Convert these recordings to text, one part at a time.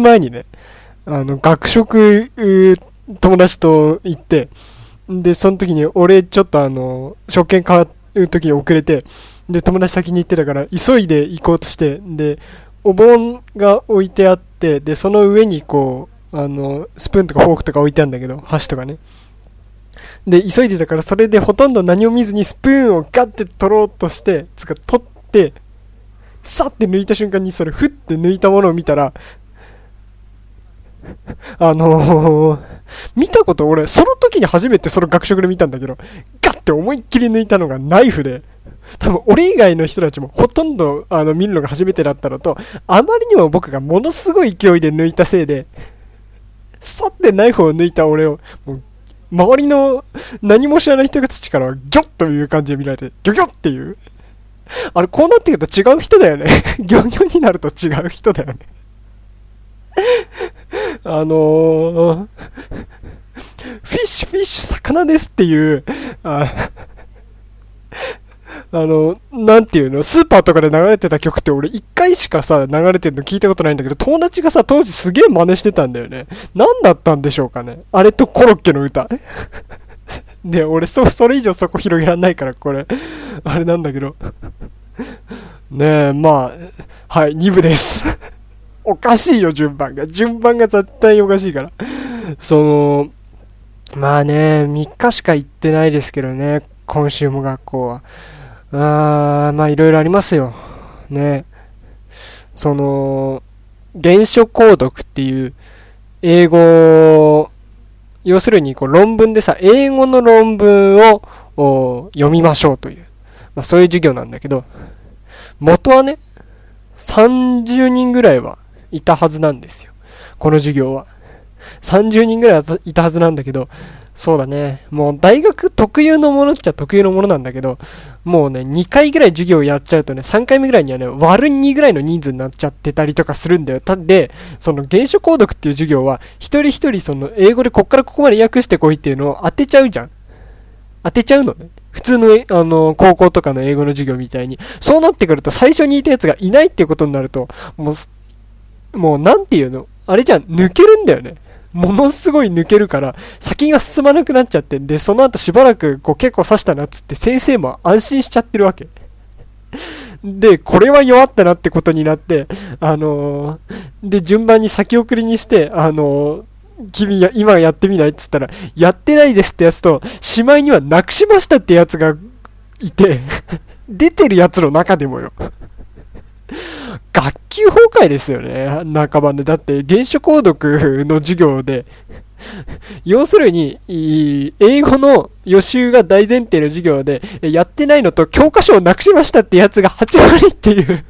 前にね、あの、学食、友達と行って、で、その時に俺ちょっとあの、食券買う時に遅れて、で、友達先に行ってたから、急いで行こうとして、で、お盆が置いてあって、で、その上にこう、あの、スプーンとかフォークとか置いてあるんだけど、箸とかね。で、急いでたから、それでほとんど何も見ずにスプーンをガッて取ろうとして、つか取って、さって抜いた瞬間にそれ、ふって抜いたものを見たら、あのー、見たこと俺、その時に初めてその学食で見たんだけど、ガッて思いっきり抜いたのがナイフで、多分俺以外の人たちもほとんどあの見るのが初めてだったのと、あまりにも僕がものすごい勢いで抜いたせいで、さってナイフを抜いた俺を、もう周りの何も知らない人たちからはギョッという感じで見られて、ギョギョっていう。あれ、こうなってくると違う人だよね。ギョギョになると違う人だよね。あのー、フィッシュ、フィッシュ、魚ですっていう、あ あの、なんていうの、スーパーとかで流れてた曲って俺一回しかさ、流れてるの聞いたことないんだけど、友達がさ、当時すげえ真似してたんだよね。何だったんでしょうかね。あれとコロッケの歌。で、俺そ、それ以上そこ広げらんないから、これ。あれなんだけど。ねえ、まあ、はい、2部ですおかしいよ、順番が。順番が絶対おかしいから。その、まあね、3日しか行ってないですけどね、今週も学校は。あー、まあいろいろありますよ。ね。その、原書購読っていう英語、要するにこう論文でさ、英語の論文を読みましょうという、まあそういう授業なんだけど、元はね、30人ぐらいはいたはずなんですよ。この授業は。30人ぐらいいたはずなんだけど、そうだね。もう大学特有のものっちゃ特有のものなんだけど、もうね、2回ぐらい授業やっちゃうとね、3回目ぐらいにはね、割る2ぐらいの人数になっちゃってたりとかするんだよ。たで、その原書購読っていう授業は、一人一人その英語でこっからここまで訳してこいっていうのを当てちゃうじゃん。当てちゃうのね。普通の、あの、高校とかの英語の授業みたいに。そうなってくると、最初にいたやつがいないっていうことになると、もう、もう、なんていうの？あれじゃん、抜けるんだよね。ものすごい抜けるから、先が進まなくなっちゃってんで、その後しばらくこう結構刺したなっつって先生も安心しちゃってるわけ。で、これは弱ったなってことになって、あのー、で、順番に先送りにして、あのー、君や、今やってみないっつったら、やってないですってやつと、しまいにはなくしましたってやつがいて 出てるやつの中でもよ学級崩壊ですよね、半ばで。だって、原書購読の授業で 要するに、英語の予習が大前提の授業で、やってないのと教科書をなくしましたってやつが8割っていう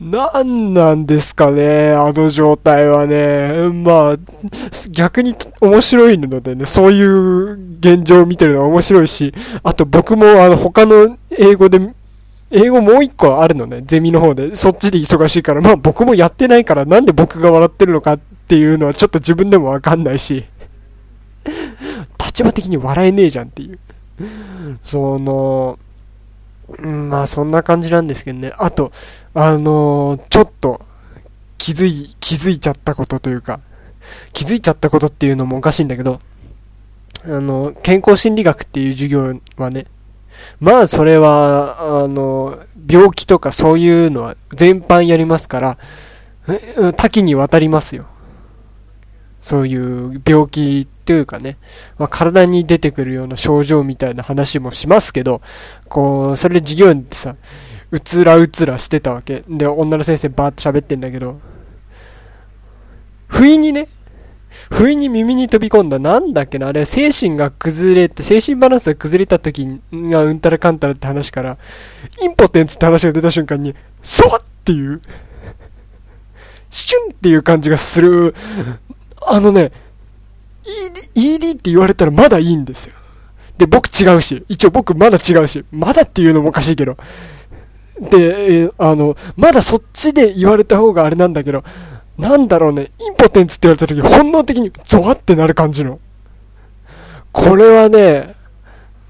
何なんですかね、あの状態はね。まあ、逆に面白いのでね、そういう現状を見てるのは面白いし、あと僕もあの他の英語で英語もう一個あるのね、ゼミの方で。そっちで忙しいから、まあ僕もやってないからなんで僕が笑ってるのかっていうのはちょっと自分でもわかんないし、立場的に笑えねえじゃんっていう。その、まあそんな感じなんですけどね。あと、あのー、ちょっと気づい、気づいちゃったことというか、気づいちゃったことっていうのもおかしいんだけど、あの、健康心理学っていう授業はね、まあそれは、あの、病気とかそういうのは全般やりますから、多岐にわたりますよ。そういう病気というかね、まあ、体に出てくるような症状みたいな話もしますけど、こう、それで授業にさ、うつらうつらしてたわけ。で、女の先生バーって喋ってんだけど、不意にね、不意に耳に飛び込んだ、なんだっけな、あれ、精神が崩れて、精神バランスが崩れた時がうんたらかんたらって話から、インポテンツって話が出た瞬間に、そわっていう、シュンっていう感じがする、あのね、ED, ED って言われたらまだいいんですよ。で、僕違うし、一応僕まだ違うし、まだっていうのもおかしいけど、で、えー、あの、まだそっちで言われた方があれなんだけど、なんだろうね、インポテンツって言われた時本能的にゾワってなる感じの。これはね、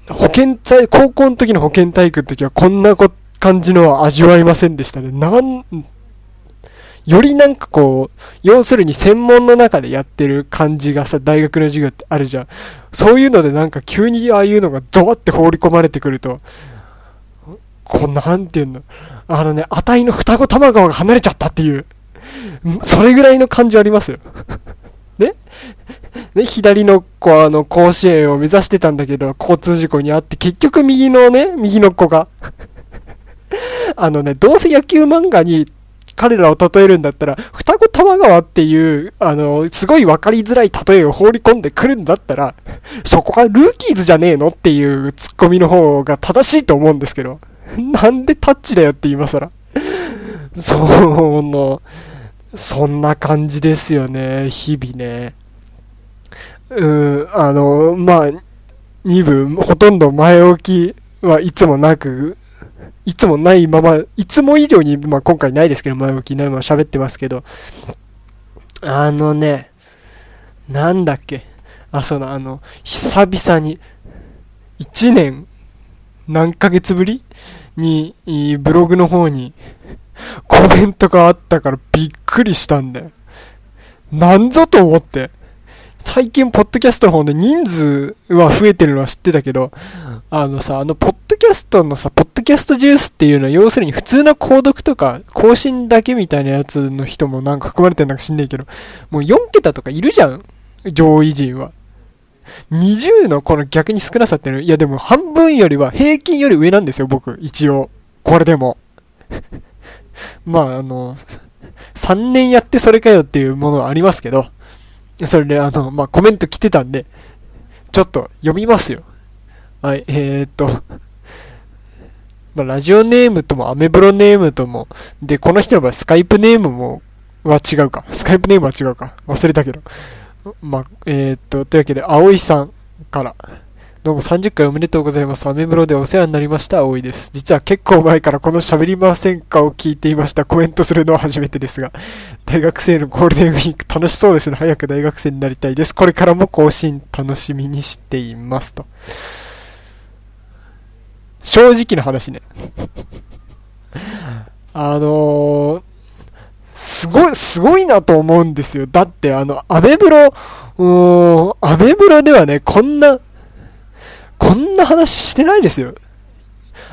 保健体、高校の時の保健体育の時はこんな感じのは味わいませんでしたね。なん、よりなんかこう、要するに専門の中でやってる感じがさ、大学の授業ってあるじゃん。そういうのでなんか急にああいうのがドワって放り込まれてくると、こうなんていうの、あのね、値の双子玉川が離れちゃったっていう、それぐらいの感じありますよ。ね？ね、左の子はあの、甲子園を目指してたんだけど、交通事故にあって、結局右のね、右の子が あのね、どうせ野球漫画に彼らを例えるんだったら、双子玉川っていう、あの、すごい分かりづらい例えを放り込んでくるんだったら、そこがルーキーズじゃねえのっていうツッコミの方が正しいと思うんですけど、なんでタッチだよって今更。その、そんな感じですよね、日々ね。うん、あの、まあ、2部、ほとんど前置きはいつもなく、いつもないまま、いつも以上に、まあ今回ないですけど、前置きないまま喋ってますけど、あのね、なんだっけ、あ、そのあの、久々に、1年、何ヶ月ぶりに、ブログの方に、コメントがあったからびっくりしたんだよ。なんぞと思って。最近、ポッドキャストの方で人数は増えてるのは知ってたけど、あのさ、あの、ポッドキャストのさ、ポッドキャストジュースっていうのは、要するに普通の購読とか、更新だけみたいなやつの人もなんか含まれてるのか知んないけど、もう4桁とかいるじゃん上位陣は。20のこの逆に少なさっての、いやでも半分よりは平均より上なんですよ、僕、一応。これでも。まあ、あの、3年やってそれかよっていうものはありますけど、それで、あの、まあ、コメント来てたんで、ちょっと読みますよ。はい、えー、っと、まあ、ラジオネームともアメブロネームとも、で、この人の場合スカイプネームも、は違うか。スカイプネームは違うか。忘れたけど。まあ、えー、っと、というわけで、葵さんから、どうも30回おめでとうございます。アメブロでお世話になりました、葵です。実は結構前からこの喋りませんかを聞いていました。コメントするのは初めてですが、大学生のゴールデンウィーク楽しそうですね。早く大学生になりたいです。これからも更新楽しみにしていますと。正直な話ね。あのー、すごい、すごいなと思うんですよ。だって、あの、アメブロ、うーん、アメブロではね、こんな、こんな話してないですよ。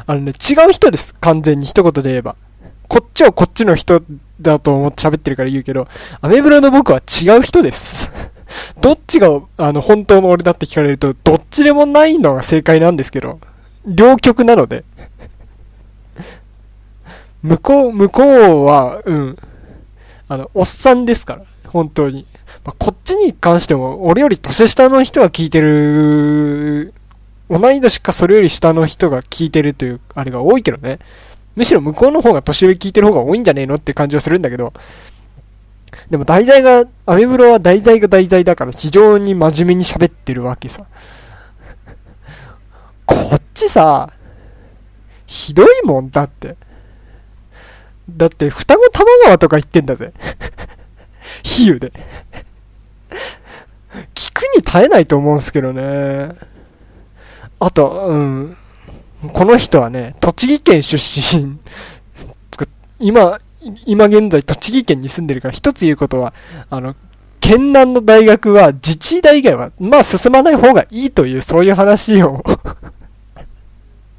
あのね、違う人です。完全に一言で言えば。こっちはこっちの人だと思って喋ってるから言うけど、アメブロの僕は違う人です。どっちが、あの、本当の俺だって聞かれると、どっちでもないのが正解なんですけど、両極なので。向こう、向こうは、うん、あの、おっさんですから、本当に。まあ、こっちに関しても、俺より年下の人が聞いてる同い年かそれより下の人が聞いてるという、あれが多いけどね。むしろ向こうの方が年上聞いてる方が多いんじゃねえのって感じはするんだけど、でも題材が、アメブロは題材が題材だから非常に真面目に喋ってるわけさ。こっちさ、ひどいもんだって。だって、双子玉川とか言ってんだぜ。比喩で。聞くに耐えないと思うんすけどね。あと、うん。この人はね、栃木県出身。今、今現在栃木県に住んでるから一つ言うことは、あの、県南の大学は自治大以外は、まあ進まない方がいいという、そういう話を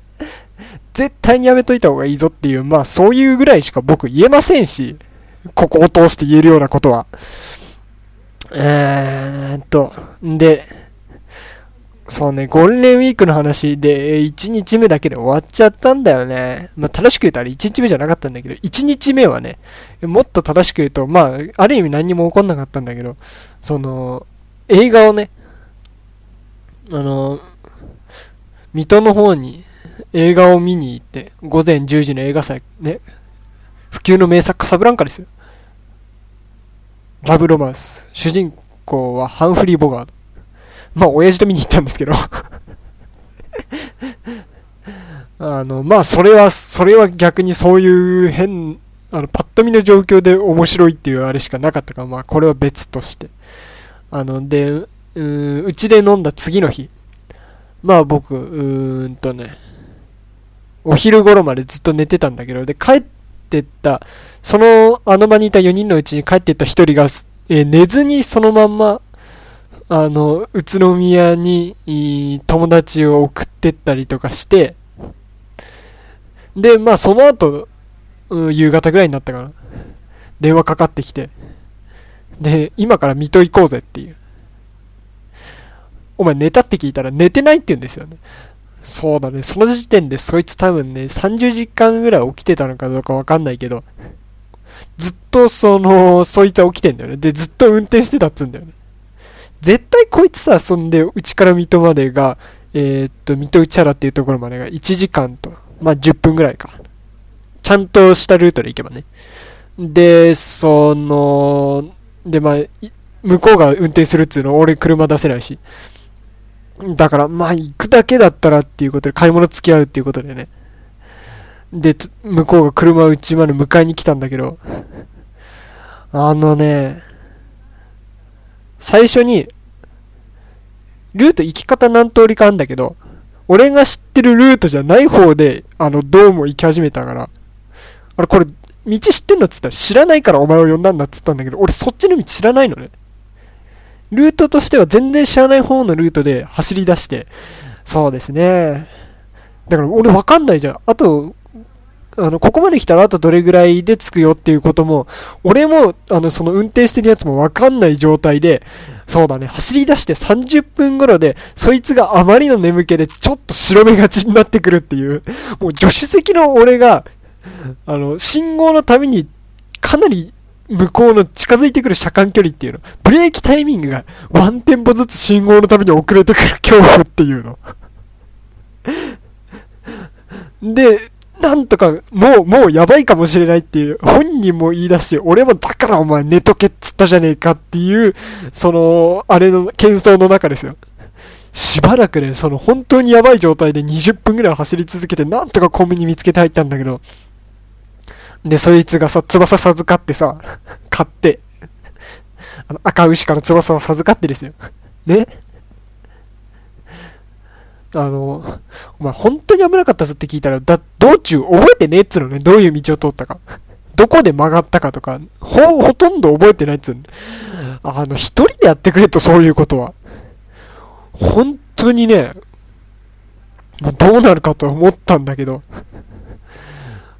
絶対にやめといた方がいいぞっていう、まあそういうぐらいしか僕言えませんし、ここを通して言えるようなことは。えーっと、で、そうね、ゴールデンウィークの話で、1日目だけで終わっちゃったんだよね。まあ、正しく言うとあれ1日目じゃなかったんだけど、1日目はね、もっと正しく言うと、まあ、ある意味何にも起こんなかったんだけど、その、映画をね、あの、水戸の方に映画を見に行って、午前10時の映画祭、ね、普及の名作カサブランカですよ。ラブロマンス。主人公はハンフリー・ボガード。まあ、親父と見に行ったんですけどあの、まあ、それは、それは逆にそういう変、あの、パッと見の状況で面白いっていうあれしかなかったから、まあ、これは別として。あの、で、うちで飲んだ次の日。まあ、僕、うーんとね、お昼頃までずっと寝てたんだけど、で、帰ってってった、その、あの場にいた4人のうちに帰ってった1人が、えー、寝ずにそのまんま、あの、宇都宮に友達を送ってったりとかして、で、まあその後、夕方ぐらいになったかな。電話かかってきて、で、今から水戸行こうぜっていう。お前寝たって聞いたら寝てないって言うんですよね。そうだね。その時点でそいつ多分ね、30時間ぐらい起きてたのかどうかわかんないけど、ずっとその、そいつは起きてんだよね。で、ずっと運転してたっつうんだよね。絶対こいつさ、そんで、うちから水戸までが、えー、っと、水戸内原っていうところまでが1時間と、まあ、10分ぐらいか。ちゃんとしたルートで行けばね。で、その、で、まあ、向こうが運転するっつうの俺車出せないし。だから、まあ、行くだけだったらっていうことで、買い物付き合うっていうことでね。で、向こうが車をうちまで迎えに来たんだけど、あのね、最初に、ルート行き方何通りかあんだけど、俺が知ってるルートじゃない方で、あの、どうも行き始めたから、あれ、これ、道知ってんのっつったら知らないからお前を呼んだんだっつったんだけど、俺そっちの道知らないのね。ルートとしては全然知らない方のルートで走り出して、そうですね。だから俺わかんないじゃん。あと、あの、ここまで来たらあとどれぐらいで着くよっていうことも、俺も、あの、その運転してるやつもわかんない状態で、そうだね、走り出して30分頃で、そいつがあまりの眠気でちょっと白目がちになってくるっていう、もう助手席の俺が、あの、信号のためにかなり向こうの近づいてくる車間距離っていうの、ブレーキタイミングがワンテンポずつ信号のために遅れてくる恐怖っていうの。で、なんとか、もう、もうやばいかもしれないっていう、本人も言い出して、俺もだからお前寝とけっつったじゃねえかっていう、その、あれの、喧騒の中ですよ。しばらくね、その本当にやばい状態で20分ぐらい走り続けて、なんとかコンビニ見つけて入ったんだけど、で、そいつがさ、翼授かってさ、買って、あの、赤牛から翼を授かってですよ。ね？あの、お前本当に危なかったぞって聞いたら、だ、道中覚えてねえっつうのね、どういう道を通ったか。どこで曲がったかとか、ほ、ほとんど覚えてないっつうの。あの、一人でやってくれと、そういうことは。本当にね、どうなるかと思ったんだけど。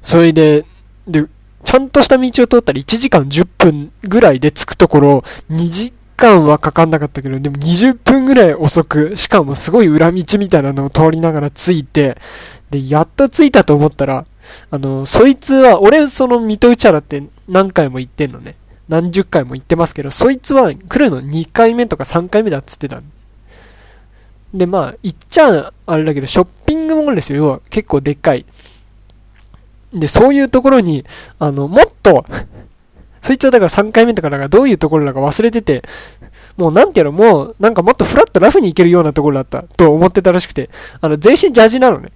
それで、で、ちゃんとした道を通ったら1時間10分ぐらいで着くところ、2時間はかかんなかったけど、でも20分ぐらい遅く、しかもすごい裏道みたいなのを通りながら着いて、で、やっと着いたと思ったら、あの、そいつは、俺その水戸内原って何回も行ってんのね。何十回も行ってますけど、そいつは来るの2回目とか3回目だっつってたで、まあ、行っちゃあれだけど、ショッピングモールですよ。要は結構でっかい。で、そういうところに、あの、もっとそいつはだから3回目とかなんかどういうところだか忘れてて、もうなんていうの、もうなんかもっとフラットラフに行けるようなところだったと思ってたらしくて、あの、全身ジャージなのね。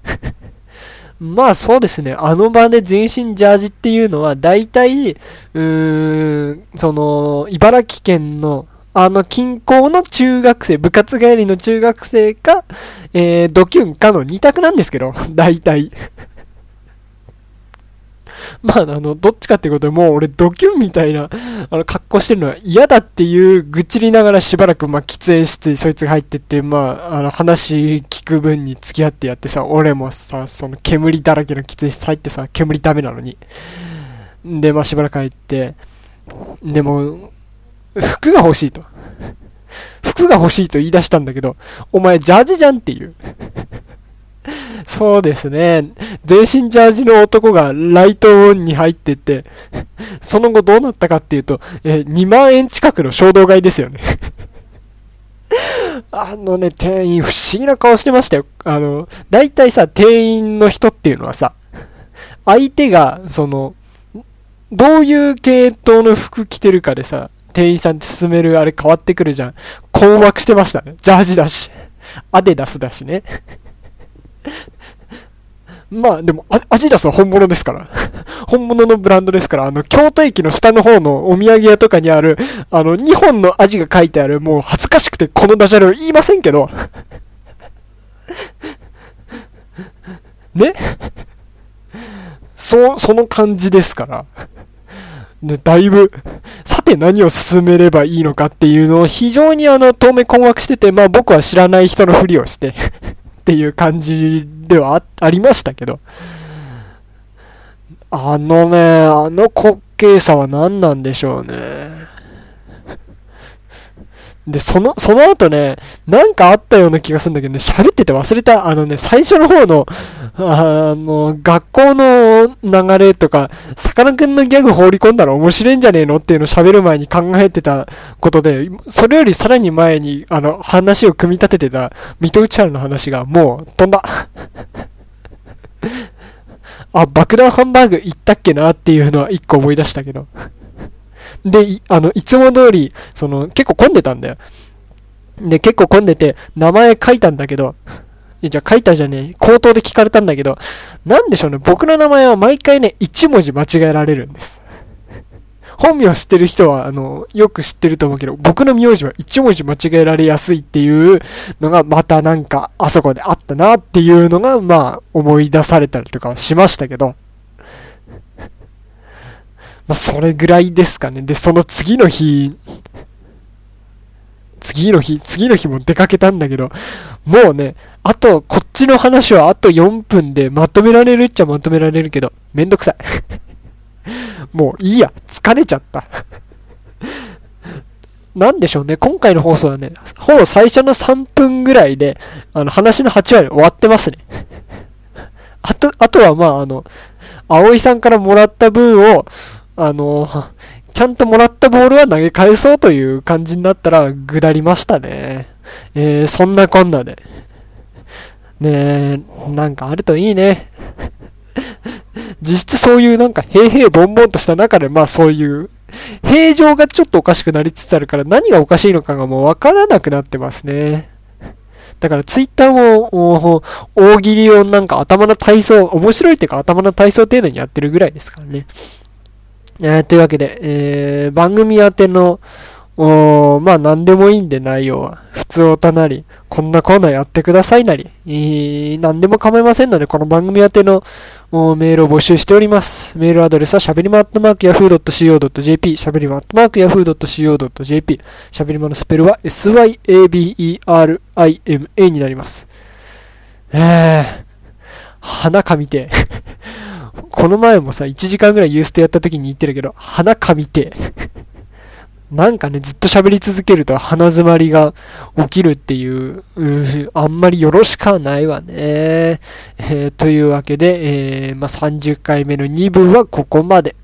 まあそうですね、あの場で全身ジャージっていうのは、大体、うーん、その、茨城県の、あの近郊の中学生、部活帰りの中学生か、えー、ドキュンかの2択なんですけど、大体。まあ、あの、どっちかっていうことでもう俺ドキュンみたいな、あの、格好してるのは嫌だっていう愚痴りながらしばらく、まあ、喫煙室にそいつが入ってって、まあ、あの、話聞く分に付き合ってやってさ、俺もさ、その煙だらけの喫煙室入ってさ、煙ダメなのに。で、まあ、しばらく入って、でも、服が欲しいと。服が欲しいと言い出したんだけど、お前ジャージじゃんっていう。そうですね。全身ジャージの男がライトオンに入ってって、その後どうなったかっていうと、え2万円近くの衝動買いですよね あのね、店員不思議な顔してましたよ。あの、大体さ、店員の人っていうのはさ、相手が、その、どういう系統の服着てるかでさ、店員さんって進めるあれ変わってくるじゃん。困惑してましたね。ジャージだし。アデダスだしね。まあでも、アジダスは本物ですから。本物のブランドですから、あの、京都駅の下の方のお土産屋とかにある、あの、2本のアジが書いてある、もう恥ずかしくてこのダジャレを言いませんけど。ね？そう、その感じですから。ね、だいぶ、さて何を進めればいいのかっていうのを非常にあの、遠目困惑してて、まあ僕は知らない人のふりをしてっていう感じではありましたけど。あのね、あの滑稽さは何なんでしょうね。で、その、その後ね、なんかあったような気がするんだけどね、喋ってて忘れた。あのね、最初の方の、あの、学校の流れとか、さかなクンのギャグ放り込んだら面白いんじゃねえのっていうのを喋る前に考えてたことで、それよりさらに前に、あの、話を組み立ててた、水戸内原の話がもう飛んだ。あ、爆弾ハンバーグ行ったっけなっていうのは一個思い出したけど。で、あの、いつも通り、その、結構混んでたんだよ。で、結構混んでて、名前書いたんだけど、いやじゃあ書いたじゃねえ、口頭で聞かれたんだけど、なんでしょうね、僕の名前は毎回ね、一文字間違えられるんです。本名知ってる人は、あの、よく知ってると思うけど、僕の名字は一文字間違えられやすいっていうのが、またなんか、あそこであったなっていうのが、まあ、思い出されたりとかはしましたけど、まあ、それぐらいですかね。で、その次の日、次の日、次の日も出かけたんだけど、もうね、あと、こっちの話はあと4分でまとめられるっちゃまとめられるけど、めんどくさい。もういいや、疲れちゃった。なんでしょうね、今回の放送はね、ほぼ最初の3分ぐらいで、あの、話の8割終わってますね。あと、あとはまあ、あの、葵さんからもらった分を、あの、ちゃんともらったボールは投げ返そうという感じになったら、下りましたね。えー、そんなこんなで。ねえ、なんかあるといいね。実質そういうなんか平々凡々とした中で、まあそういう、平常がちょっとおかしくなりつつあるから何がおかしいのかがもうわからなくなってますね。だからツイッターも、大喜利をなんか頭の体操、面白いっていうか頭の体操程度にやってるぐらいですからね。えー、というわけで、えー、番組宛ての、おまあ何でもいいんで内容は。普通おたなり、こんなコーナーやってくださいなり、えー、何でも構いませんので、この番組宛てのメールを募集しております。メールアドレスはしゃべりまアットマークヤフー .co.jp、しゃべりまアットマークヤフー .co.jp、しゃべりまのスペルは syaberima になります。えー、鼻かみて。この前もさ、1時間ぐらいユーストやった時に言ってるけど、鼻かみて。なんかね、ずっと喋り続けると鼻詰まりが起きるっていう、うあんまりよろしくはないわね。えー、というわけで、えー、まあ、30回目の2部はここまで。